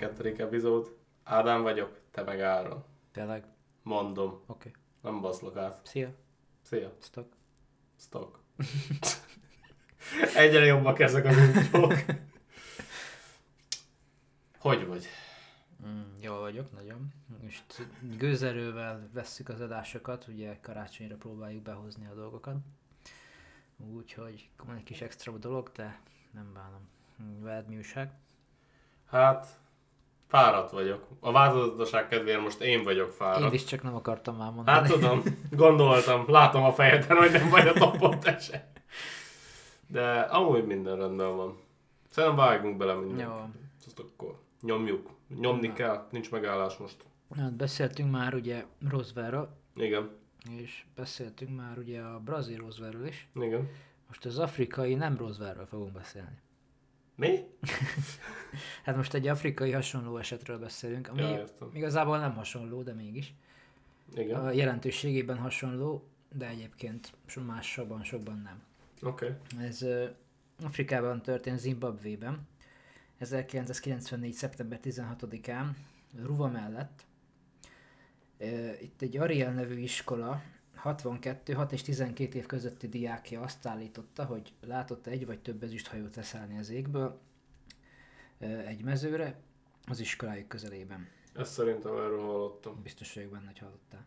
12. epizód. Ádám vagyok, te meg Áron. Tényleg? Mondom, Oké. Okay. nem baszlok át. Szia. Szia, Stock. stock. Egyre jobbak ezek az intrók. Hogy vagy? Mm, jól vagyok, nagyon. Most gőzerővel vesszük az adásokat, ugye karácsonyra próbáljuk behozni a dolgokat. Úgyhogy van egy kis extra dolog, de nem bánom. Veled mi újság? Hát, fáradt vagyok. A változatosság kedvéért most én vagyok fáradt. Én is csak nem akartam már mondani. Hát tudom, gondoltam, látom a fejeden, hogy nem vagy a topot se. De amúgy minden rendben van. Szerintem vágjunk bele minden. Jó. Azt akkor nyomjuk. Nyomni Na. kell, nincs megállás most. Hát beszéltünk már ugye Roswellről, Igen, és beszéltünk már ugye a brazil Roswellről is. igen. Most az afrikai nem Roswellről fogunk beszélni. Mi? Hát most egy afrikai hasonló esetről beszélünk, ami Ja, értem. igazából nem hasonló, de mégis. Igen, A jelentőségében hasonló, de egyébként másokban sokban nem. oké. Okay. Ez Afrikában történt Zimbabvében, 1994. szeptember 16-án, Ruva mellett. Itt egy Ariel nevű iskola, 62, 6 és 12 év közötti diákja azt állította, hogy látott egy vagy több ezüsthajót leszállni az égből egy mezőre az iskolájuk közelében. Ezt szerintem erről hallottam. Biztos vagyok benne, hogy hallottál.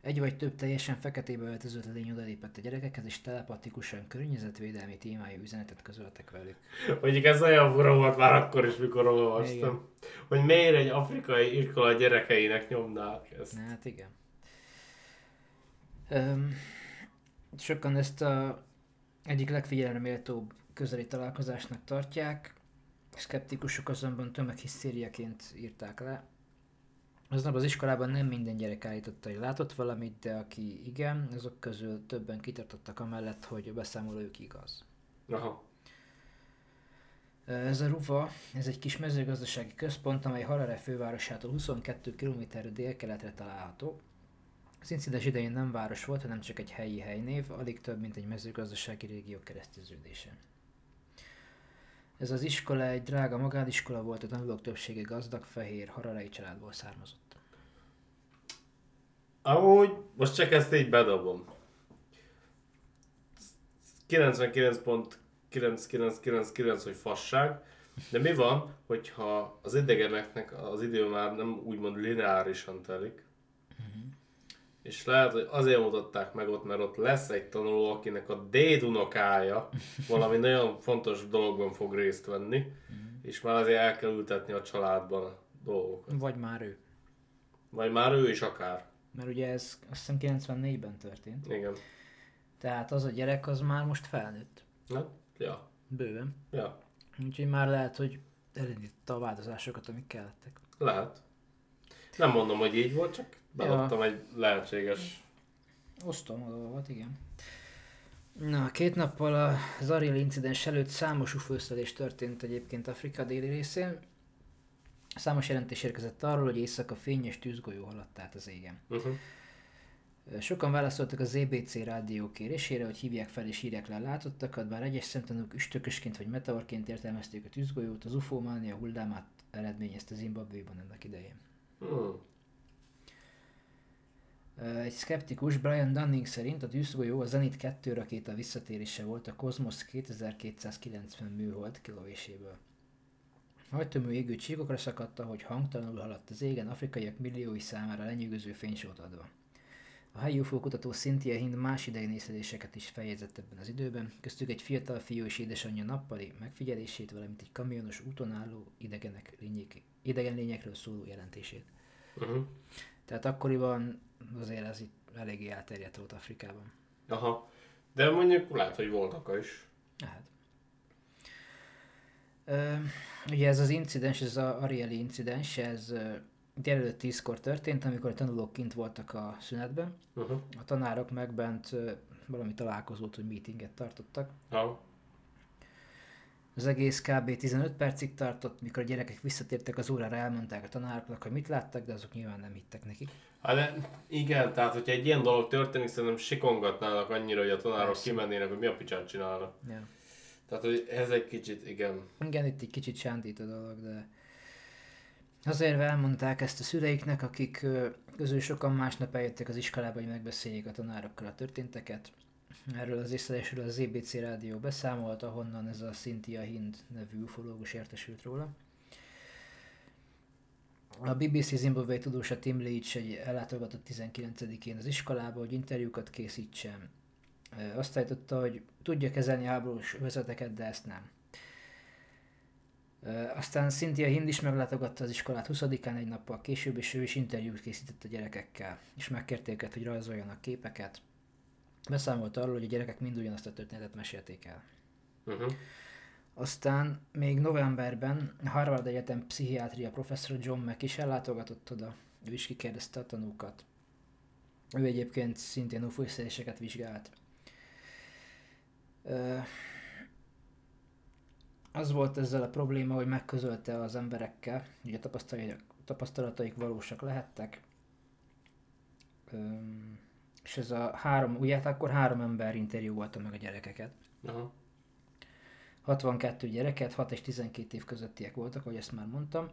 Egy vagy több teljesen feketébe öltözött lény odalépett a gyerekekhez, és telepatikusan környezetvédelmi témájú üzenetet közöltek velük. Mondjuk ez nagyon fura volt már akkor is, mikor Igen. olvastam. Hogy miért egy afrikai iskola gyerekeinek nyomnák ezt. Hát igen. Öm, sokan ezt a egyik legfigyelemre méltóbb közeli találkozásnak tartják, szkeptikusok azonban tömeghisztériaként írták le. Aznap az iskolában nem minden gyerek állította, hogy látott valamit, de aki igen, azok közül többen kitartottak amellett, hogy a beszámolójuk igaz. Aha. Ez a Ruva, ez egy kis mezőgazdasági központ, amely Harare fővárosától 22 km délkeletre található. Az incidens idején nem város volt, hanem csak egy helyi helynév, alig több, mint egy mezőgazdasági régió kereszteződése. Ez az iskola egy drága magániskola volt, a tanulók többsége gazdag, fehér, hararei családból származott. Amúgy, most csak ezt így bedobom. 99.9999, hogy fasság, de mi van, hogyha az idegeneknek az idő már nem úgymond lineárisan telik, és lehet, hogy azért mutatták meg ott, mert ott lesz egy tanuló, akinek a dédunokája valami nagyon fontos dologban fog részt venni, és már azért el kell ültetni a családban a dolgokat. Vagy már ő. Vagy már ő is akár. Mert ugye ez azt hiszem 94-ben történt. Igen. Tehát az a gyerek az már most felnőtt. Na, ja, Bőven. ja, Úgyhogy már lehet, hogy elindította a változásokat, amik kellettek. lehet. Nem mondom, hogy így volt, csak bedobtam egy lehetséges... Osztom a dolgot, igen. Na, két nappal az Ariel incidens előtt számos UFO összelés történt egyébként Afrika déli részén. Számos jelentés érkezett arról, hogy éjszaka fényes tűzgolyó haladt át az égen. Uh-huh. Sokan válaszoltak a ZBC rádió kérésére, hogy hívják fel és írják le a látottakat, bár egyes szemtanúk üstökösként vagy meteorként értelmezték a tűzgolyót, az UFO mánia hullámát eredményezte Zimbabvéban ennek idején. Hmm. Egy szkeptikus Brian Dunning szerint a tűzgolyó a Zenit 2 rakéta visszatérése volt a Cosmos 2290 műhold kilövéséből. Hajtómű égő csíkokra szakadta, hogy hangtalanul haladt az égen afrikaiak milliói számára lenyűgöző fénysót adva. A helyi UFO kutató Cynthia Hind más idei nézedéseket is feljegyzett ebben az időben, köztük egy fiatal fiú és édesanyja nappali megfigyelését, valamint egy kamionos úton álló idegenek lények, idegen lényekről szóló jelentését. Uh-huh. Tehát akkoriban azért ez itt eléggé elterjedt volt Afrikában. Aha. De mondjuk lehet, hogy voltak is. Hát. Ö, ugye ez az incidens, ez az Arieli incidens, ez délelőtt tízkor történt, amikor a tanulók kint voltak a szünetben. Uh-huh. A tanárok meg bent ö, valami találkozót, vagy meetinget tartottak. Ja. Az egész kb. 15 percig tartott, mikor a gyerekek visszatértek az órára, elmondták a tanároknak, hogy mit láttak, de azok nyilván nem hittek nekik. Hát de igen, tehát hogyha egy ilyen dolog történik, szerintem sikongatnának annyira, hogy a tanárok Persze. kimennének, hogy mi a picsát csinálnak. Ja. Tehát, hogy ez egy kicsit, igen. Igen, itt egy kicsit sántít a dolog, de Azért elmondták ezt a szüleiknek, akik közül sokan másnap eljöttek az iskolába, hogy megbeszéljék a tanárokkal a történteket. Erről az észlelésről az EBC rádió beszámolt, ahonnan ez a Cynthia Hind nevű ufológus értesült róla. A BBC Zimbabwe tudósa Tim Leach egy ellátogatott 19-én az iskolába, hogy interjúkat készítsen. Azt állította, hogy tudja kezelni háborús vezeteket, de ezt nem. Aztán Cynthia Hind is meglátogatta az iskolát 20-án egy nappal később, és ő is interjút készített a gyerekekkel, és megkérték őket, hogy rajzoljanak képeket. Beszámolt arról, hogy a gyerekek mind ugyanazt a történetet mesélték el. Uh-huh. Aztán még novemberben Harvard Egyetem pszichiátria professzor John Mack is ellátogatott oda. Ő is kikérdezte a tanúkat. Ő egyébként szintén UFO vizsgált. Az volt ezzel a probléma, hogy megközölte az emberekkel, hogy a tapasztalataik, tapasztalataik valósak lehettek. Öm, és ez a három, ugye hát akkor három ember interjúolta meg a gyerekeket. Aha. 62 gyereket, 6 és 12 év közöttiek voltak, ahogy ezt már mondtam.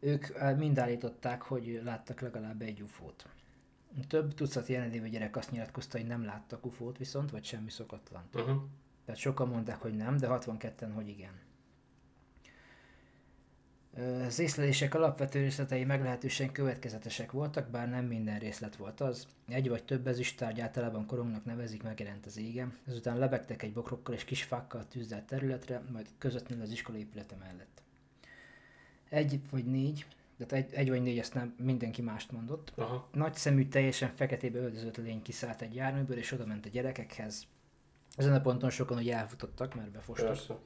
Ők mind állították, hogy láttak legalább egy ufót. Több tucat jelenlévő gyerek azt nyilatkozta, hogy nem láttak ufót viszont, vagy semmi szokatlan. Uh-huh. Tehát sokan mondták, hogy nem, de 62-en, hogy igen. Az észlelések alapvető részletei meglehetősen következetesek voltak, bár nem minden részlet volt az. Egy vagy több ezüsttárgy általában korongnak nevezik, megjelent az égen. Ezután lebegtek egy bokrokkal és kis fákkal tűzelt területre, majd közvetlenül az iskola épülete mellett. Egy vagy négy, tehát egy, egy vagy négy, ezt nem mindenki mást mondott. Aha. Nagy szemű, teljesen feketébe öltözött lény kiszállt egy járműből, és oda ment a gyerekekhez. Ezen a ponton sokan ugye elfutottak, mert befostak. Persze.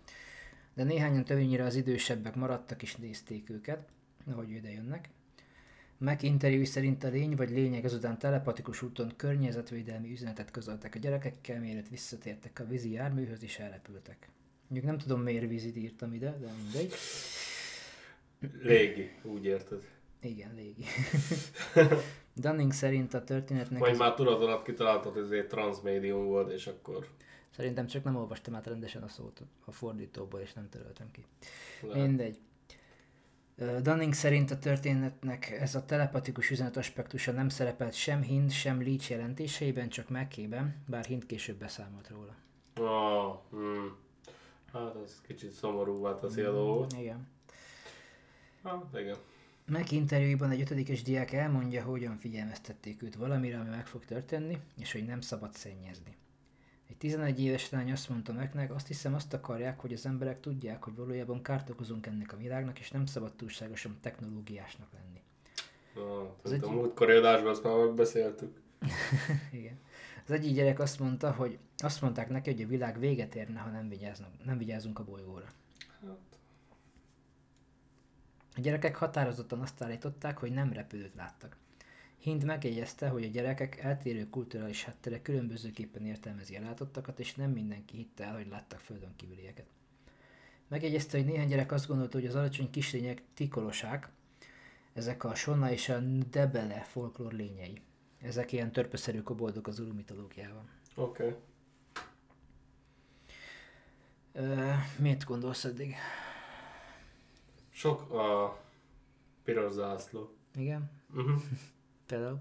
De néhányan többnyire az idősebbek maradtak és nézték őket, ahogy ide jönnek. Mac interjú szerint a lény vagy lények ezután telepatikus úton környezetvédelmi üzenetet közöltek a gyerekekkel, mielőtt visszatértek a vízi járműhöz és elrepültek. Mondjuk nem tudom miért vízit írtam ide, de mindegy. Légi, úgy érted. Igen, légi. Dunning szerint a történetnek Vagy ez- már tudod alatt kitaláltad, hogy ez egy transmédium volt, és akkor Szerintem csak nem olvastam át rendesen a szót a fordítóból, és nem töröltem ki. lehet. Mindegy. Dunning szerint a történetnek ez a telepatikus üzenet aspektusa nem szerepelt sem Hind, sem Leach jelentéseiben, csak Mackében, bár Hind később beszámolt róla. Ah, hmm. Hát ez kicsit szomorúvá teszi a dolgot. Igen. Hát igen. Mac interjúiban egy ötödikes diák elmondja, hogyan figyelmeztették őt valamire, ami meg fog történni, és hogy nem szabad szennyezni. Egy 11 éves lány azt mondta Macnek, azt hiszem azt akarják, hogy az emberek tudják, hogy valójában kárt okozunk ennek a világnak, és nem szabad túlságosan technológiásnak lenni. Ah, Az tehát a egy- múltkori adásban ezt már megbeszéltük. Igen. Az egyik gyerek azt mondta, hogy azt mondták neki, hogy a világ véget érne, ha nem vigyázunk, nem vigyázunk a bolygóra. Hát, A gyerekek határozottan azt állították, hogy nem repülőt láttak. Hind megjegyezte, hogy a gyerekek eltérő kulturális háttere különbözőképpen értelmezi a látottakat, és nem mindenki hitte el, hogy láttak földön kívülieket. Megjegyezte, hogy néhány gyerek azt gondolta, hogy az alacsony kislények tikolosák, ezek a Sonna és a Debele folklór lényei. Ezek ilyen törpeszerű koboldok az uru mitológiában. oké. Okay. Ö, miért gondolsz eddig? Sok a piros zászló. Igen? Uh-huh. Például?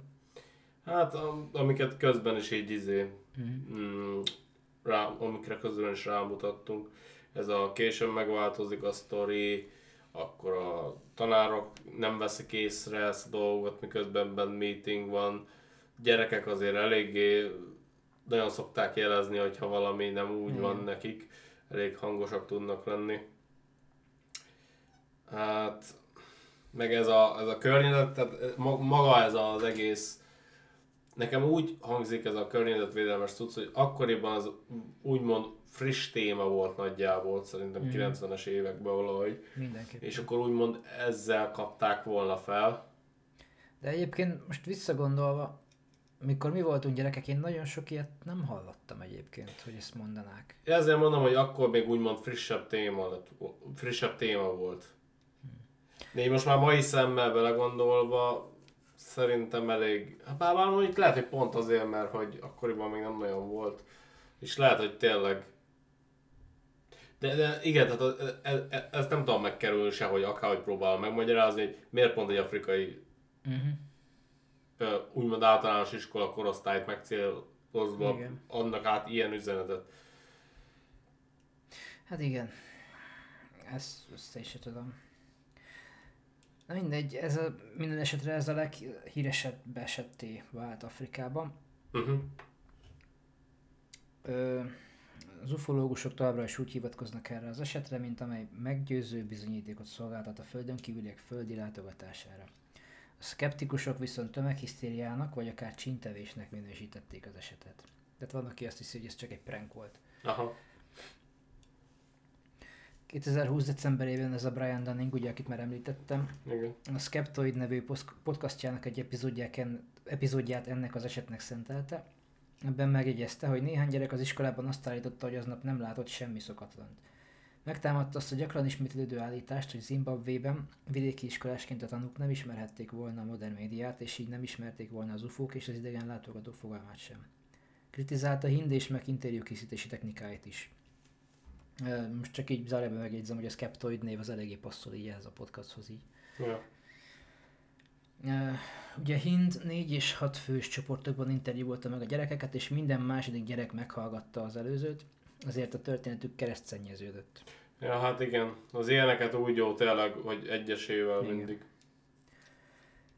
Hát, am- amiket közben is így izé, Mhm. mm, rá, amikre közben is rámutattunk. Ez a későn megváltozik a sztori, akkor a tanárok nem veszik észre ezt a dolgot, miközben bent meeting van. Gyerekek azért eléggé nagyon szokták jelezni, hogyha valami nem úgy Igen. van nekik, elég hangosak tudnak lenni. Hát, meg ez a, ez a környezet, tehát ma- maga ez az egész, nekem úgy hangzik ez a környezetvédelmes cucc, hogy akkoriban az úgymond friss téma volt nagyjából, szerintem Mhm. 90-es években valahogy, Mindenképp. és akkor úgymond ezzel kapták volna fel. De egyébként most visszagondolva, mikor mi voltunk gyerekek, én nagyon sok ilyet nem hallottam egyébként, hogy ezt mondanák. Ezért mondom, hogy akkor még úgymond frissebb téma, frissebb téma volt. De én most már mai szemmel belegondolva, szerintem elég, hát bár már mondjuk lehet, hogy pont azért, mert hogy akkoriban még nem nagyon volt, és lehet, hogy tényleg, De, de igen, tehát e, e, ezt nem tudom megkerülni se, hogy akárhogy próbálom megmagyarázni, hogy miért pont egy afrikai uh-huh. úgymond általános iskola korosztályt megcélozva igen. annak át ilyen üzenetet. Hát igen, ezt össze is tudom. Na mindegy, ez a, minden esetre ez a leghíresebb esetté vált Afrikában. Uh-huh. Ö, az ufológusok továbbra is úgy hivatkoznak erre az esetre, mint amely meggyőző bizonyítékot szolgáltat a földön kívüliek földi látogatására. A szkeptikusok viszont tömeghisztériának vagy akár csintevésnek minősítették az esetet. Tehát van, aki azt hiszi, hogy ez csak egy prank volt. Aha. 2020. decemberében ez a Brian Dunning, ugye, akit már említettem, Igen. a Skeptoid nevű podcastjának egy epizódját ennek az esetnek szentelte. Ebben megjegyezte, hogy néhány gyerek az iskolában azt állította, hogy aznap nem látott semmi szokatlant. Megtámadta azt a gyakran ismétlődő állítást, hogy Zimbabvében vidéki iskolásként a tanúk nem ismerhették volna a modern médiát, és így nem ismerték volna az ufók és az idegen látogató fogalmát sem. Kritizálta hind és meg interjú készítési technikáit is. Most csak így zárjában megjegyzem, hogy a Skeptoid név az eléggé passzol így ehhez a podcasthoz így. Ja. Uh, ugye Hind négy és hat fős csoportokban interjúolta meg a gyerekeket, és minden második gyerek meghallgatta az előzőt, azért a történetük keresztszennyeződött. Ja, hát igen. Az ilyeneket úgy jó tényleg, hogy egyesével igen. mindig.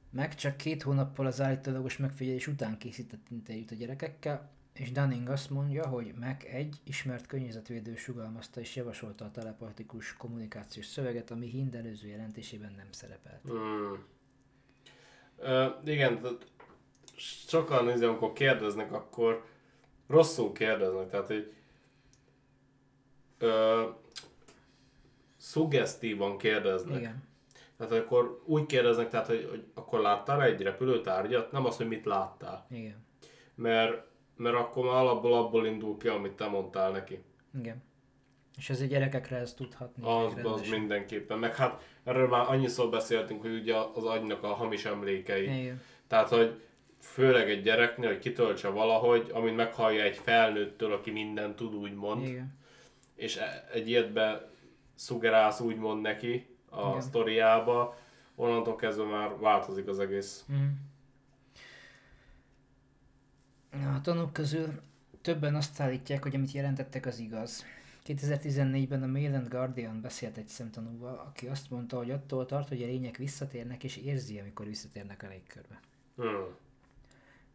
Meg csak két hónappal az állítólagos megfigyelés után készített interjút a gyerekekkel, és Dunning azt mondja, hogy Mac egy ismert környezetvédő sugalmazta és javasolta a telepatikus kommunikációs szöveget, ami Hind előző jelentésében nem szerepelt. Hmm. Uh, igen, sokan nézni, amikor kérdeznek, akkor rosszul kérdeznek, tehát hogy uh, szuggesztívan kérdeznek. Igen. Tehát akkor úgy kérdeznek, tehát, hogy, hogy akkor láttál egy repülőtárgyat? Nem az, hogy mit láttál. Igen. Mert mert akkor már alapból abból indul ki, amit te mondtál neki. Igen. És ez a gyerekekre ezt tudhatni. Az, az mindenképpen. Meg hát erről már annyiszor beszéltünk, hogy ugye az agynak a hamis emlékei. Igen. Tehát, hogy főleg egy gyereknél, hogy kitöltse valahogy, amit meghallja egy felnőttől, aki mindent tud, úgymond. Igen. És e- egy ilyetbe szugerálsz úgymond neki a Igen. sztoriába, onnantól kezdve már változik az egész. Mm. A tanúk közül többen azt állítják, hogy amit jelentettek az igaz. 2014-ben a Mail and Guardian beszélt egy szemtanúval, aki azt mondta, hogy attól tart, hogy a lények visszatérnek és érzi, amikor visszatérnek a légkörbe. Hmm.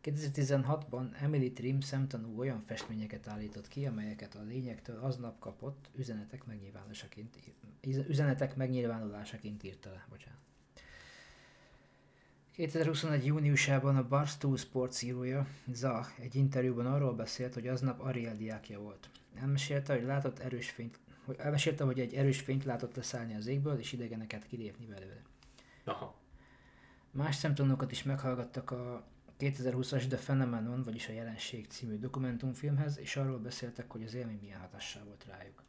2016-ban Emily Trim szemtanú olyan festményeket állított ki, amelyeket a lényektől aznap kapott üzenetek megnyilvánulásaként, üzenetek megnyilvánulásaként írta le. Bocsánat. 2021. júniusában a Barstool Sports írója, Za, egy interjúban arról beszélt, hogy aznap Ariel diákja volt. Elmesélte, hogy látott erős fényt, hogy elmesélte, hogy egy erős fényt látott leszállni az égből, és idegeneket kilépni belőle. Aha. Más szemtanúkat is meghallgattak a 2020-as The Phenomenon, vagyis a Jelenség című dokumentumfilmhez, és arról beszéltek, hogy az élmény milyen hatással volt rájuk.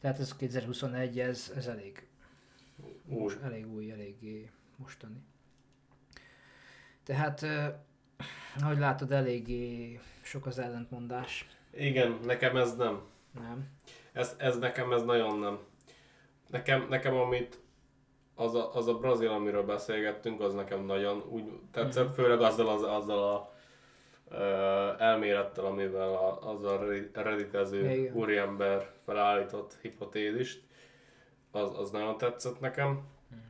Tehát ez 2021, ez, ez elég új. elég új, eléggé mostani. Tehát, ahogy látod, eléggé sok az ellentmondás. Igen, nekem ez nem. Nem. Ez, ez nekem ez nagyon nem. Nekem, nekem amit az a, az a brazil, amiről beszélgettünk, az nekem nagyon úgy tetszett, mm. főleg azzal, az, azzal a uh, elmélettel, amivel a, az a redditező úriember felállított hipotézist, az, az nagyon tetszett nekem.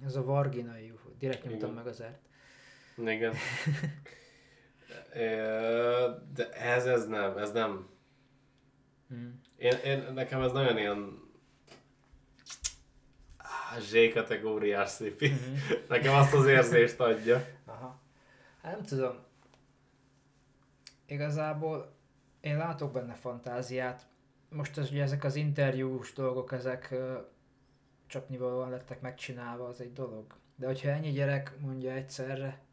Ez a varginai UFO, direkt nyomtam meg az ert. Igen. De ez, ez nem, ez nem. Hmm. Én, én, nekem ez nagyon ilyen Z-kategóriás szipi. Mm-hmm. Nekem azt az érzést adja. Aha. Hát nem tudom. Igazából én látok benne fantáziát. Most az, ugye ezek az interjús dolgok, ezek csak nyilvánvalóan lettek megcsinálva, az egy dolog. De hogyha ennyi gyerek mondja egyszerre,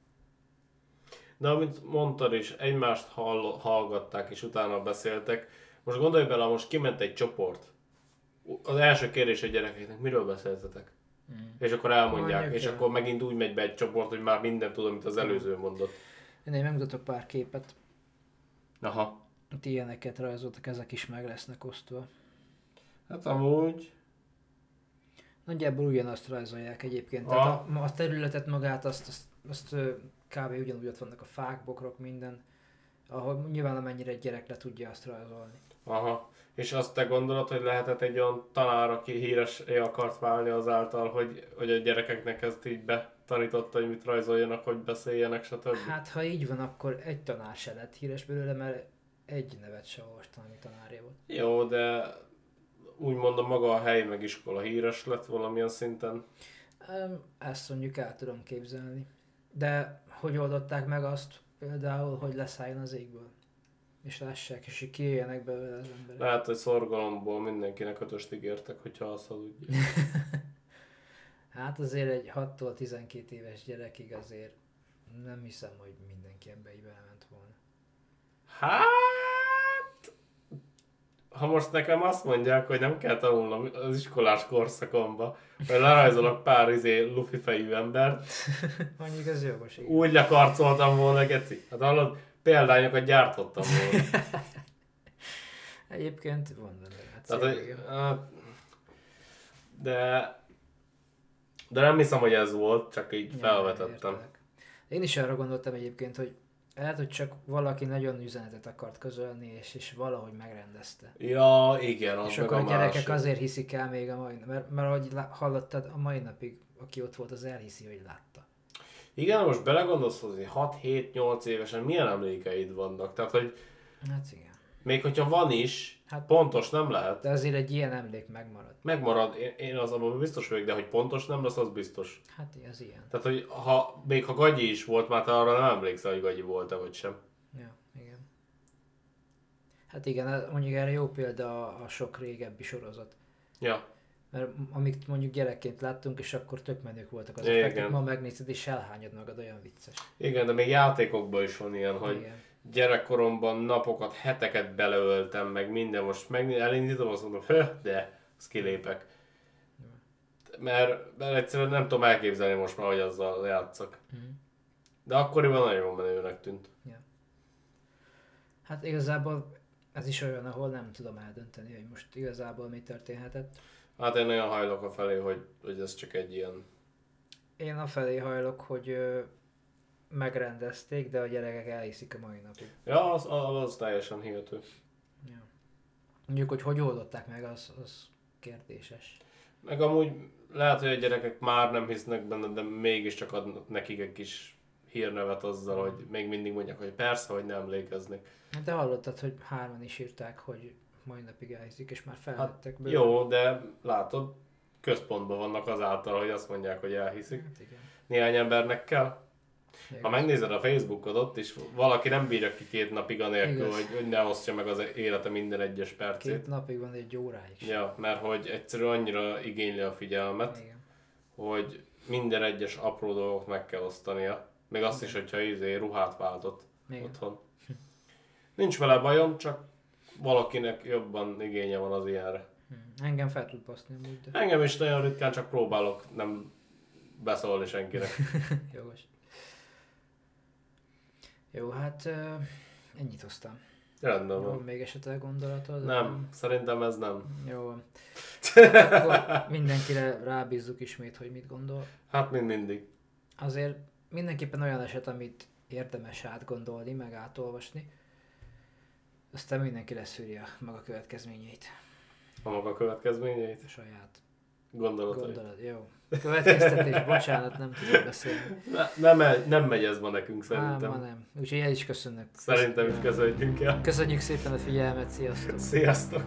de amit mondtad is, egymást hall, hallgatták és utána beszéltek. Most gondolj bele, most kiment egy csoport. Az első kérdés a gyerekeknek, miről beszéltetek? Hmm. És akkor elmondják, Mondjuk és el. akkor megint úgy megy be egy csoport, hogy már mindent tudom, amit az előző mondott. Én, én megmutatok pár képet. Aha. Itt ilyeneket rajzoltak, ezek is meg lesznek osztva. Hát amúgy... Nagyjából ugyanazt rajzolják egyébként. Aha. Tehát a, a területet magát, azt, azt, azt ö, kb. ugyanúgy ott vannak a fák, bokrok, minden. Ahol nyilván amennyire egy gyerek le tudja azt rajzolni. Aha. És azt te gondolod, hogy lehetett egy olyan tanár, aki híres akart válni azáltal, hogy, hogy a gyerekeknek ezt így betanította, hogy mit rajzoljanak, hogy beszéljenek, stb. Hát ha így van, akkor egy tanár se lett híres belőle, mert egy nevet se olvastam, ami tanárja volt. Jó, de úgy mondom, maga a hely meg iskola híres lett valamilyen szinten. Ezt mondjuk el tudom képzelni. De hogy oldották meg azt például, hogy leszálljon az égből? És lássák, és kijöjjenek belőle az emberek. Lehet, hogy szorgalomból mindenkinek ötöst ígértek, hogyha azt hazudja. Hát azért egy 6-tól 12 éves gyerekig azért nem hiszem, hogy mindenki ebbe így belement volna. Hát... Ha most nekem azt mondják, hogy nem kell tanulnom az iskolás korszakomba, hogy lerajzolok pár izé lufi fejű embert, Mondjuk ez jogos, igen. úgy lekarcoltam volna, geci. Hát hallod, példányokat gyártottam volna. Egyébként van benne Tehát, ráció, hogy, igen. hát, de, de nem hiszem, hogy ez volt, csak így Ja, felvetettem. értelek. Én is arra gondoltam egyébként, hogy lehet, hogy csak valaki nagyon üzenetet akart közölni, és, és valahogy megrendezte. Ja, igen, az és akkor a gyerekek másik. azért hiszik el még a mai mert, mert ahogy hallottad, a mai napig, aki ott volt, az elhiszi, hogy látta. Igen, most belegondolsz, hogy 6-7-8 évesen milyen emlékeid vannak. Tehát, hogy Hát igen. még hogyha van is, Hát- pontos nem lehet. De azért egy ilyen emlék megmarad. Megmarad, én, én az abban biztos vagyok, de hogy pontos nem lesz, az biztos. Hát ez ilyen. Tehát, hogy ha, még ha gagyi is volt, már te arra nem emlékszel, hogy gagyi volt-e vagy sem. Ja, igen. Hát igen, mondjuk erre jó példa a, a sok régebbi sorozat. Ja, Mert amit mondjuk gyerekként láttunk, és akkor tök menők voltak az effektek, ma megnézed és elhányod magad, olyan vicces. igen, de még játékokban is van ilyen, hogy Igen. Gyerekkoromban napokat, heteket beleöltem, meg minden, most meg elindítom, azt mondom, höh, de, azt kilépek. Mert, mert egyszerűen nem tudom elképzelni most már, hogy azzal játszak. Mhm. De akkoriban nagyon menőnek tűnt. Hát igazából ez is olyan, ahol nem tudom eldönteni, hogy most igazából mi történhetett. Hát én nagyon hajlok a felé, hogy, hogy ez csak egy ilyen... Én afelé hajlok, hogy megrendezték, de a gyerekek elhiszik a mai napig. Ja, az, az, teljesen hihető. Ja. Mondjuk, hogy hogy oldották meg, az, az kérdéses. Meg amúgy lehet, hogy a gyerekek már nem hisznek benne, de mégiscsak adnak nekik egy kis hírnevet azzal, hogy még mindig mondják, hogy persze, hogy nem emlékeznek. Hát De hallottad, hogy hárman is írták, hogy mai napig elhiszik, és már felvettek Hát, jó, de látod, központban vannak azáltal, hogy azt mondják, hogy elhiszik. Hát igen. Néhány embernek kell. Ha megnézed a Facebookot, ott is valaki nem bírja ki két napig anélkül, Igaz. hogy, hogy ne osztja meg az élete minden egyes percét. Két napig van egy óráig. Ja, mert hogy egyszerűen annyira igényli a figyelmet, Igen. hogy minden egyes apró dolgot meg kell osztania. Még azt is, hogyha izé ruhát váltott Igen. otthon. Nincs vele bajom, csak valakinek jobban igénye van az ilyenre. Hm. Engem fel tud baszni amúgy, de Engem is nagyon ritkán csak próbálok nem beszólni senkinek. jogos. Jó, hát ennyit hoztam. Rendben Jó, van. még esetleg gondolatod? Nem, szerintem ez nem. Jó. Akkor mindenkire rábízzuk ismét, hogy mit gondol. Hát mind mindig. Azért mindenképpen olyan eset, amit érdemes átgondolni, meg átolvasni. Aztán mindenki leszűrje maga következményeit. A maga következményeit, A saját gondolatait. gondolat. Jó. Következtetés, bocsánat, nem tudok beszélni. Ne, nem, megy- nem megy ez ma nekünk Á, ma szerintem. nem. Úgyhogy el is köszönök. Szerintem is köszönjünk el. Köszönjük szépen a figyelmet, sziasztok! Sziasztok!